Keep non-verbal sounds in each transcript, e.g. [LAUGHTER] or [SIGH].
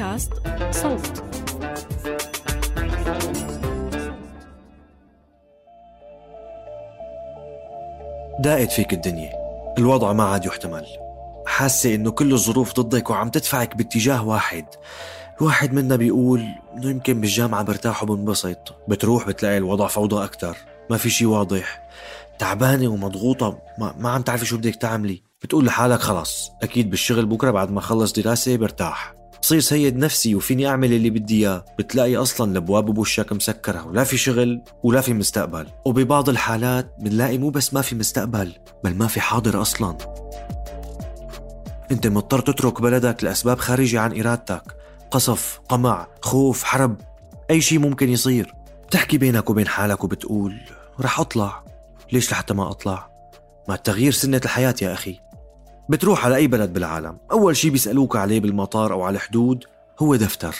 بودكاست صوت. داقت فيك الدنيا. الوضع ما عاد يحتمل. حاسة إنه كل الظروف ضدك وعم تدفعك باتجاه واحد. الواحد منا بيقول إنه يمكن بالجامعة برتاح وبنبسط. بتروح بتلاقي الوضع فوضى أكتر. ما في شي واضح. تعبانة ومضغوطة. ما, ما عم تعرفي شو بدك تعملي. بتقول لحالك خلص أكيد بالشغل بكرة بعد ما خلص دراسة برتاح. بصير سيد نفسي وفيني أعمل اللي بدي إياه. بتلاقي أصلا الأبواب بوشك مسكرة ولا في شغل ولا في مستقبل. وببعض الحالات بنلاقي مو بس ما في مستقبل بل ما في حاضر أصلا. أنت مضطر تترك بلدك لأسباب خارجة عن إرادتك. قصف قمع خوف حرب أي شيء ممكن يصير. بتحكي بينك وبين حالك وبتقول رح أطلع. ليش لحتى ما أطلع؟ ما التغيير سنة الحياة يا أخي. بتروح على أي بلد بالعالم. أول شي بيسألوك عليه بالمطار أو على الحدود هو دفتر.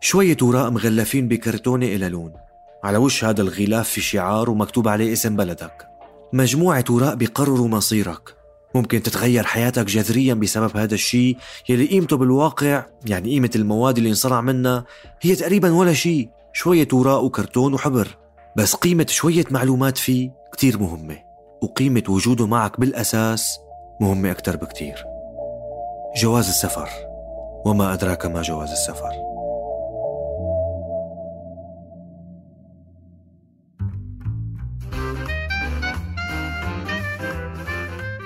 شوية وراء مغلفين بكرتونة إلى لون. على وش هذا الغلاف في شعار ومكتوب عليه اسم بلدك. مجموعة وراء بيقرروا مصيرك. ممكن تتغير حياتك جذريا بسبب هذا الشيء يلي قيمته بالواقع يعني قيمة المواد اللي انصنع منها هي تقريبا ولا شيء شوية وراء وكرتون وحبر. بس قيمة شوية معلومات فيه كتير مهمة. وقيمة وجوده معك بالأساس مهمة أكتر بكتير. جواز السفر. وما أدراك ما جواز السفر.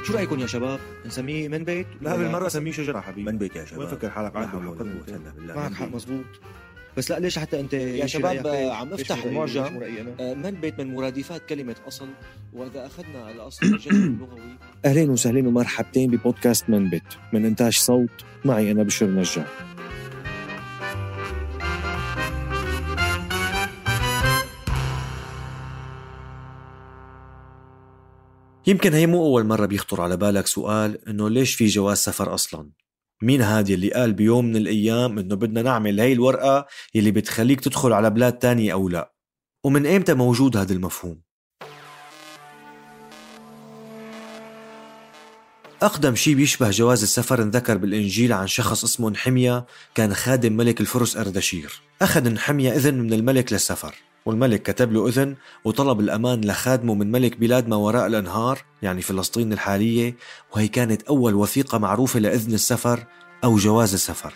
شو رأيكم يا شباب؟ نسميه من بيت؟ لا بالمرة سميه شجرة حبيبي. من بيت يا شباب. وين فكر حالك ولا بالله. معك حق بيت. مزبوط بس لا ليش حتى أنت يا شباب عم رأيك؟ المعجم؟ آه، من بيت من مرادفات كلمة أصل وإذا أخذنا على أصل الجذر [COUGHS] اللغوي. أهلين وسهلين ومرحبتين ببودكاست من بت من إنتاج صوت معي أنا بشر نجار يمكن هي مو أول مرة بيخطر على بالك سؤال إنه ليش في جواز سفر أصلا؟ مين هادي اللي قال بيوم من الأيام إنه بدنا نعمل هاي الورقة يلي بتخليك تدخل على بلاد تانية أو لا. ومن إمتى موجود هذا المفهوم؟ أقدم شيء بيشبه جواز السفر انذكر بالإنجيل عن شخص اسمه نحمية كان خادم ملك الفرس أردشير. أخذ نحمية إذن من الملك للسفر. والملك كتب له إذن وطلب الأمان لخادمه من ملك بلاد ما وراء الأنهار يعني فلسطين الحالية وهي كانت أول وثيقة معروفة لإذن السفر أو جواز السفر.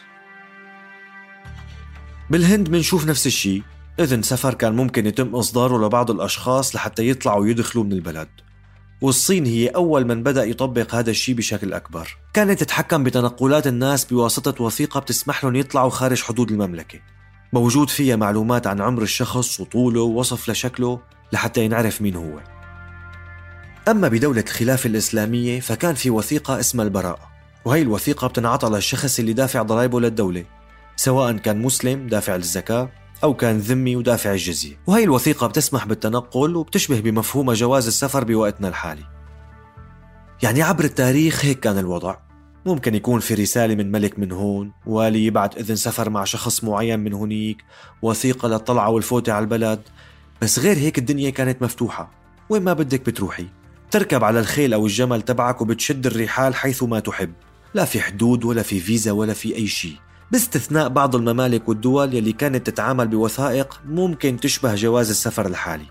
بالهند بنشوف نفس الشيء. إذن سفر كان ممكن يتم إصداره لبعض الأشخاص لحتى يطلعوا ويدخلوا من البلد. والصين هي أول من بدأ يطبق هذا الشيء بشكل أكبر. كانت تتحكم بتنقلات الناس بواسطة وثيقة بتسمح لهم يطلعوا خارج حدود المملكة. موجود فيها معلومات عن عمر الشخص وطوله ووصف لشكله لحتى ينعرف مين هو. أما بدولة الخلافة الإسلامية فكان في وثيقة اسمها البراءة وهي الوثيقة بتنعطى للشخص اللي دافع ضرائبه للدولة سواء كان مسلم دافع الزكاة أو كان ذمي ودافع الجزية. وهي الوثيقة بتسمح بالتنقل وبتشبه بمفهوم جواز السفر بوقتنا الحالي. يعني عبر التاريخ هيك كان الوضع. ممكن يكون في رسالة من ملك من هون والي يبعت إذن سفر مع شخص معين من هنيك وثيقة للطلعة والفوتة على البلد. بس غير هيك الدنيا كانت مفتوحة. وين ما بدك بتروحي. تركب على الخيل أو الجمل تبعك وبتشد الرحال حيث ما تحب. لا في حدود ولا في فيزا ولا في أي شيء. باستثناء بعض الممالك والدول يلي كانت تتعامل بوثائق ممكن تشبه جواز السفر الحالي.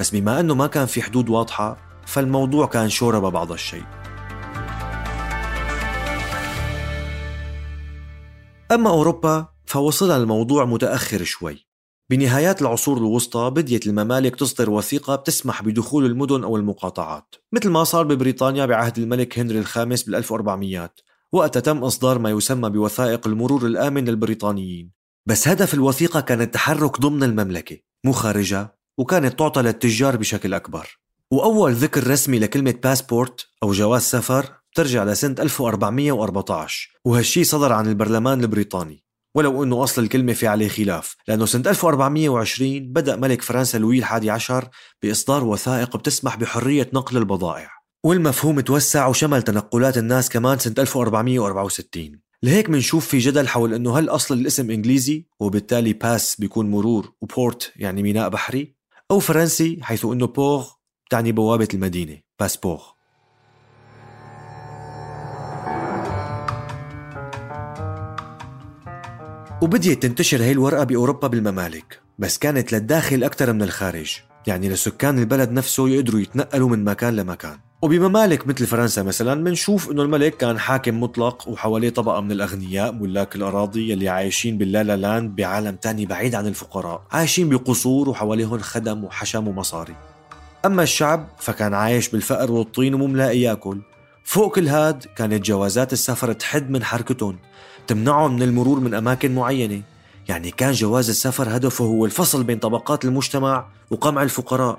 بس بما أنه ما كان في حدود واضحة فالموضوع كان شوربة بعض الشيء. أما أوروبا فوصلها الموضوع متأخر شوي. بنهايات العصور الوسطى بديت الممالك تصدر وثيقة بتسمح بدخول المدن أو المقاطعات مثل ما صار ببريطانيا بعهد الملك هنري الخامس بال 1400 وقتها تم إصدار ما يسمى بوثائق المرور الآمن للبريطانيين. بس هدف الوثيقة كان التحرك ضمن المملكة مو خارجها وكانت تعطى للتجار بشكل أكبر. وأول ذكر رسمي لكلمة باسبورت أو جواز سفر ترجع لسنة 1414 وهالشي صدر عن البرلمان البريطاني. ولو أنه أصل الكلمة في عليه خلاف لأنه سنة 1420 بدأ ملك فرنسا لوي الحادي عشر بإصدار وثائق بتسمح بحرية نقل البضائع. والمفهوم توسع وشمل تنقلات الناس كمان سنة 1464 لهيك منشوف في جدل حول إنه هل أصل الاسم إنجليزي وبالتالي pass بيكون مرور و port يعني ميناء بحري أو فرنسي حيث إنه بوغ تعني بوابة المدينة passeport وبديت تنتشر هي الورقة بأوروبا بالممالك بس كانت للداخل أكثر من الخارج يعني لسكان البلد نفسه يقدروا يتنقلوا من مكان لمكان. وبممالك مثل فرنسا مثلا منشوف إنه الملك كان حاكم مطلق وحواليه طبقة من الأغنياء ملاك الأراضي يلي عايشين باللالا لاند بعالم تاني بعيد عن الفقراء عايشين بقصور وحواليهم خدم وحشم ومصاري. أما الشعب فكان عايش بالفقر والطين ومو ملاقي يأكل. فوق كل هاد كانت جوازات السفر تحد من حركتهم تمنعهم من المرور من أماكن معينة. يعني كان جواز السفر هدفه هو الفصل بين طبقات المجتمع وقمع الفقراء.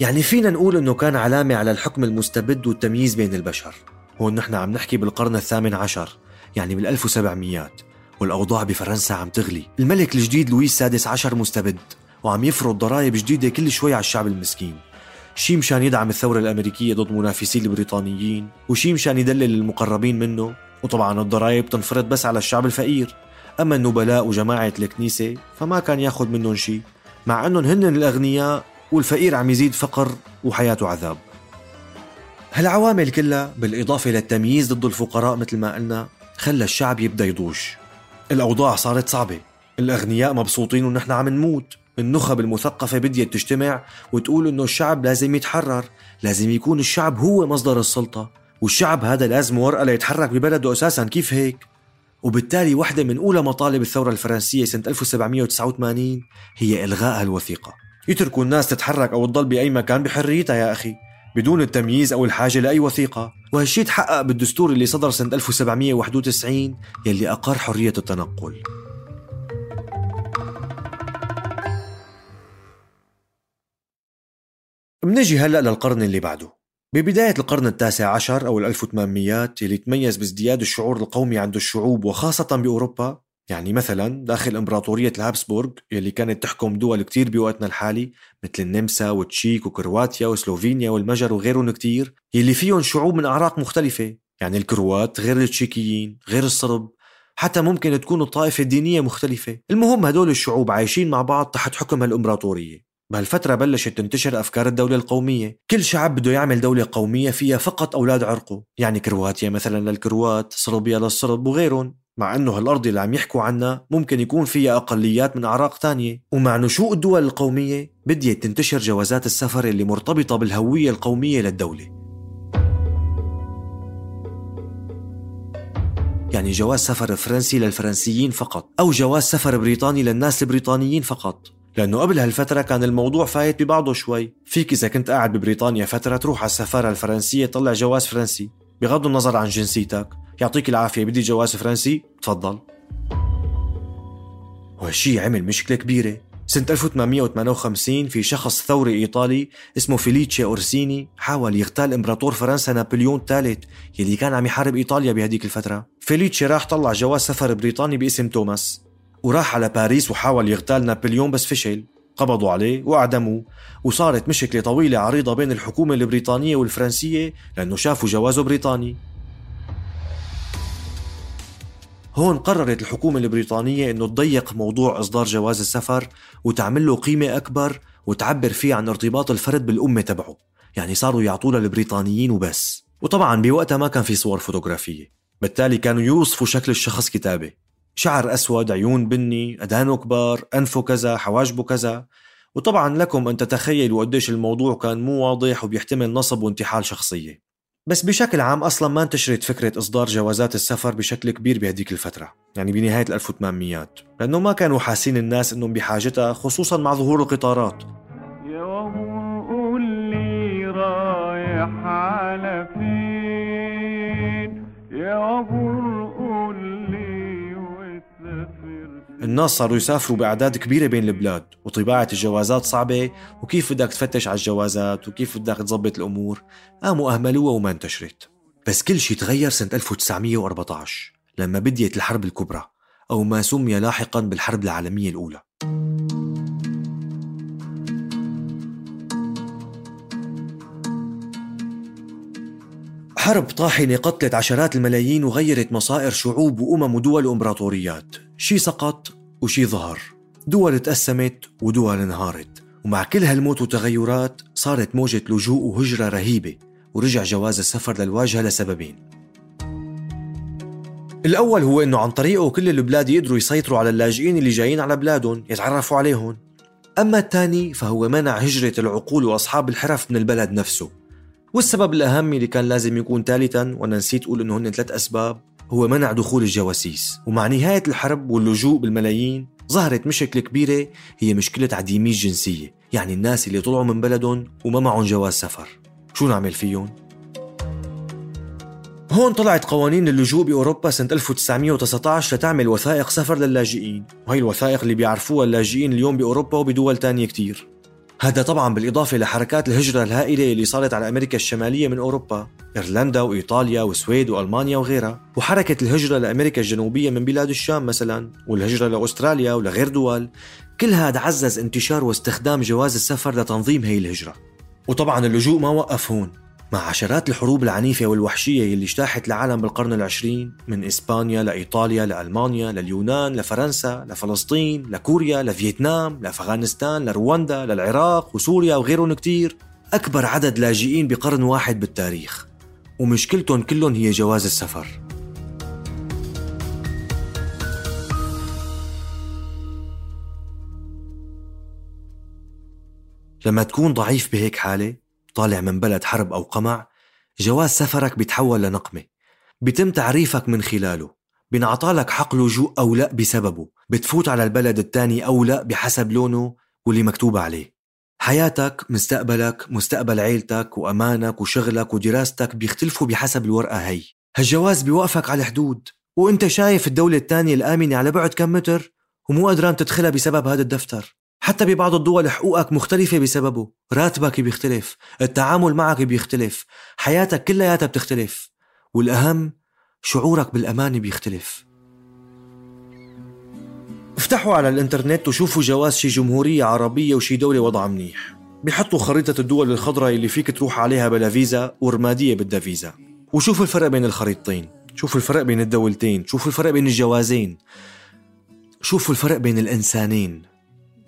يعني فينا نقول إنه كان علامة على الحكم المستبد والتمييز بين البشر. هون نحن عم نحكي بالقرن الثامن عشر يعني بال 1700 والأوضاع بفرنسا عم تغلي. الملك الجديد لويس السادس عشر مستبد وعم يفرض ضرائب جديدة كل شوي على الشعب المسكين. شي مشان يدعم الثورة الأمريكية ضد منافسيه البريطانيين وشي مشان يدلل المقربين منه. وطبعا الضرائب تنفرض بس على الشعب الفقير. أما النبلاء وجماعة الكنيسة فما كان يأخذ منهم شي مع أنهم هن الأغنياء والفقير عم يزيد فقر وحياته عذاب. هالعوامل كلها بالإضافة للتمييز ضد الفقراء مثل ما قلنا خلى الشعب يبدأ يضوج الأوضاع صارت صعبة. الأغنياء مبسوطين ونحن عم نموت. النخب المثقفة بديت تجتمع وتقول إنه الشعب لازم يتحرر لازم يكون الشعب هو مصدر السلطة والشعب هذا لازم ورقة ليتحرك ببلده أساسا كيف هيك؟ وبالتالي واحدة من أولى مطالب الثورة الفرنسية سنة 1789 هي إلغاء الوثيقة. يتركوا الناس تتحرك أو تضل بأي مكان بحريتها يا أخي بدون التمييز أو الحاجة لأي وثيقة. وهالشي تحقق بالدستور اللي صدر سنة 1791 يلي أقر حرية التنقل. منجي هلأ للقرن اللي بعده. ببداية القرن التاسع عشر أو ال 1800 يلي تميز بازدياد الشعور القومي عند الشعوب وخاصة بأوروبا يعني مثلا داخل إمبراطورية الهابسبورغ يلي كانت تحكم دول كتير بوقتنا الحالي مثل النمسا وتشيك وكرواتيا وسلوفينيا والمجر وغيرهم كتير يلي فيهم شعوب من أعراق مختلفة يعني الكروات غير التشيكيين غير الصرب حتى ممكن تكون الطائفة الدينية مختلفة. المهم هدول الشعوب عايشين مع بعض تحت حكم هالامبراطورية بهالفترة بلشت تنتشر أفكار الدولة القومية. كل شعب بده يعمل دولة قومية فيها فقط أولاد عرقه يعني كرواتيا مثلا للكروات صربيا للصرب وغيرهم. مع أنه هالأرض اللي عم يحكوا عنها ممكن يكون فيها أقليات من أعراق تانية. ومع نشوء الدول القومية بديت تنتشر جوازات السفر اللي مرتبطة بالهوية القومية للدولة. يعني جواز سفر فرنسي للفرنسيين فقط أو جواز سفر بريطاني للناس البريطانيين فقط. لأنه قبل هالفترة كان الموضوع فايت ببعضه شوي. فيك إذا كنت قاعد ببريطانيا فترة تروح على السفارة الفرنسية تطلع جواز فرنسي. بغض النظر عن جنسيتك. يعطيك العافية بدي جواز فرنسي. تفضل. وهالشي عمل مشكلة كبيرة. سنة 1858 في شخص ثوري إيطالي اسمه فيليتشي أورسيني حاول يغتال إمبراطور فرنسا نابليون الثالث يلي كان عم يحارب إيطاليا بهديك الفترة. فيليتشي راح طلع جواز سفر بريطاني باسم توماس. وراح على باريس وحاول يغتال نابليون بس فشل. قبضوا عليه وأعدموه. وصارت مشكلة طويلة عريضة بين الحكومة البريطانية والفرنسية لأنه شافوا جوازه بريطاني. هون قررت الحكومة البريطانية إنه تضيق موضوع إصدار جواز السفر وتعمل له قيمة أكبر وتعبر فيه عن ارتباط الفرد بالأمة تبعه. يعني صاروا يعطوه للبريطانيين وبس. وطبعا بوقتها ما كان في صور فوتوغرافية. بالتالي كانوا يوصفوا شكل الشخص كتابة. شعر أسود عيون بني أدانه كبار أنفه كذا حواجبه كذا. وطبعا لكم أن تتخيلوا قديش الموضوع كان مو واضح وبيحتمل نصب وانتحال شخصية. بس بشكل عام أصلا ما انتشرت فكرة إصدار جوازات السفر بشكل كبير بهديك الفترة يعني بنهاية ال 1800 لأنه ما كانوا حاسين الناس أنهم بحاجتها خصوصا مع ظهور القطارات. الناس صاروا يسافروا بأعداد كبيرة بين البلاد وطباعة الجوازات صعبة وكيف بدك تفتش على الجوازات وكيف بدك تظبط الأمور. قاموا أهملوها وما انتشرت. بس كل شيء تغير سنة 1914 لما بديت الحرب الكبرى أو ما سمي لاحقا بالحرب العالمية الأولى. حرب طاحنة قتلت عشرات الملايين وغيرت مصائر شعوب وأمم ودول وإمبراطوريات. شي سقط وشي ظهر. دول تأسمت ودول انهارت. ومع كل هالموت وتغيرات صارت موجة لجوء وهجرة رهيبة. ورجع جواز السفر للواجهة لسببين. الأول هو إنه عن طريقه كل البلاد يقدروا يسيطروا على اللاجئين اللي جايين على بلادهم يتعرفوا عليهم. أما الثاني فهو منع هجرة العقول وأصحاب الحرف من البلد نفسه. والسبب الأهم اللي كان لازم يكون ثالثا وأنا نسيت أقول إنه هن ثلاث أسباب. هو منع دخول الجواسيس. ومع نهاية الحرب واللجوء بالملايين ظهرت مشكلة كبيرة هي مشكلة عديمي الجنسية يعني الناس اللي طلعوا من بلدهم وما معهم جواز سفر. شو نعمل فيهم؟ هون طلعت قوانين اللجوء بأوروبا سنة 1919 لتعمل وثائق سفر للاجئين. وهي الوثائق اللي بيعرفوها اللاجئين اليوم بأوروبا وبدول تانية كتير. هذا طبعا بالإضافة لحركات الهجرة الهائلة اللي صارت على أمريكا الشمالية من أوروبا إيرلندا وإيطاليا والسويد وألمانيا وغيرها. وحركة الهجرة لأمريكا الجنوبية من بلاد الشام مثلا والهجرة لأستراليا ولغير دول كل هذا عزز انتشار واستخدام جواز السفر لتنظيم هي الهجرة. وطبعا اللجوء ما وقف هون. مع عشرات الحروب العنيفة والوحشية اللي اجتاحت العالم بالقرن العشرين من إسبانيا لإيطاليا لألمانيا لليونان لفرنسا لفلسطين لكوريا لفيتنام لأفغانستان لرواندا للعراق وسوريا وغيرهم كتير. أكبر عدد لاجئين بقرن واحد بالتاريخ. ومشكلتهم كلهم هي جواز السفر. لما تكون ضعيف بهيك حالة طالع من بلد حرب أو قمع جواز سفرك بيتحول لنقمة. بيتم تعريفك من خلاله. بينعطالك حق لجوء أو لا بسببه. بتفوت على البلد الثاني أو لا بحسب لونه واللي مكتوب عليه. حياتك مستقبلك مستقبل عيلتك وأمانك وشغلك ودراستك بيختلفوا بحسب الورقة هي. هالجواز بيوقفك على الحدود وإنت شايف الدولة الثانية الآمنة على بعد كم متر ومو قدران تدخلها بسبب هذا الدفتر. حتى ببعض الدول حقوقك مختلفة بسببه راتبك بيختلف التعامل معك بيختلف حياتك كلياتها بتختلف والأهم شعورك بالأمان بيختلف. افتحوا على الإنترنت وشوفوا جواز شي جمهورية عربية وشي دولة وضعها منيح. بيحطوا خريطة الدول الخضراء اللي فيك تروح عليها بلا فيزا ورمادية بدها فيزا. وشوفوا الفرق بين الخريطتين شوفوا الفرق بين الدولتين شوفوا الفرق بين الجوازين شوفوا الفرق بين الإنسانين.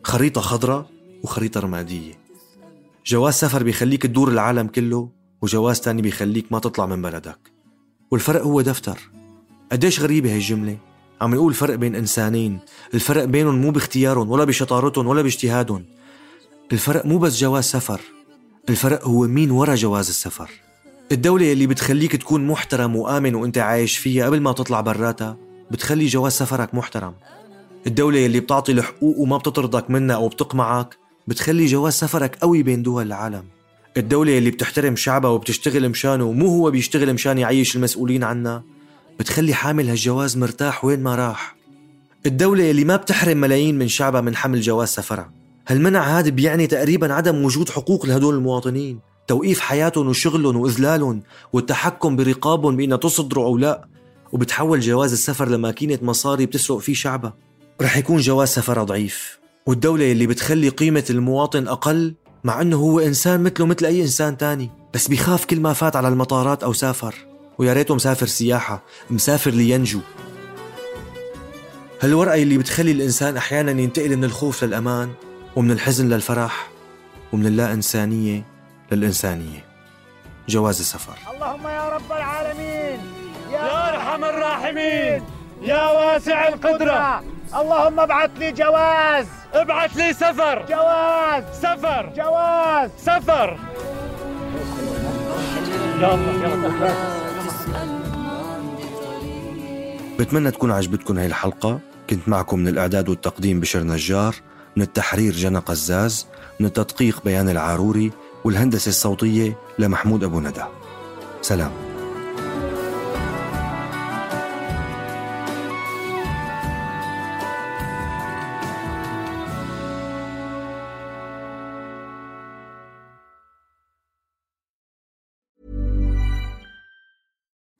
خريطة خضراء وخريطة رمادية. جواز سفر بيخليك تدور العالم كله وجواز تاني بيخليك ما تطلع من بلدك. والفرق هو دفتر. قديش غريبة هالجملة عم نقول فرق بين إنسانين. الفرق بينهم مو باختيارهم ولا بشطارتهم ولا باجتهادهم. الفرق مو بس جواز سفر. الفرق هو مين ورا جواز السفر. الدولة اللي بتخليك تكون محترم وآمن وأنت عايش فيها قبل ما تطلع براتها بتخلي جواز سفرك محترم. الدولة اللي بتعطي الحقوق وما بتطردك منها أو بتقمعك بتخلي جواز سفرك قوي بين دول العالم. الدولة اللي بتحترم شعبها وبتشتغل مشانه ومو هو بيشتغل مشان يعيش المسؤولين عنها بتخلي حامل هالجواز مرتاح وين ما راح. الدولة اللي ما بتحرم ملايين من شعبها من حمل جواز سفرها. هالمنع هذا بيعني تقريبا عدم وجود حقوق لهدول المواطنين توقيف حياتهم وشغلهم وإذلالهم والتحكم برقابهم بأنها تصدروا أو لا وبتحول جواز السفر لماكينة مصاري بتسرق فيه شعبها. رح يكون جواز سفرها ضعيف والدولة اللي بتخلي قيمة المواطن أقل مع أنه هو إنسان مثله مثل أي إنسان تاني بس بيخاف كل ما فات على المطارات أو سافر ويا ريته مسافر سياحة مسافر لينجو. هالورقة اللي بتخلي الإنسان أحيانا ينتقل من الخوف للأمان ومن الحزن للفرح ومن اللا إنسانية للإنسانية. جواز السفر. اللهم يا رب العالمين يا أرحم الراحمين يا واسع القدرة. اللهم ابعث لي جواز. ابعث لي سفر. جواز. سفر. جواز. سفر. بتمنى تكون عجبتكم هاي الحلقة. كنت معكم من الإعداد والتقديم بشر نجار من التحرير جنى قزاز من التدقيق بيان العاروري والهندسة الصوتية لمحمود أبو ندى. سلام.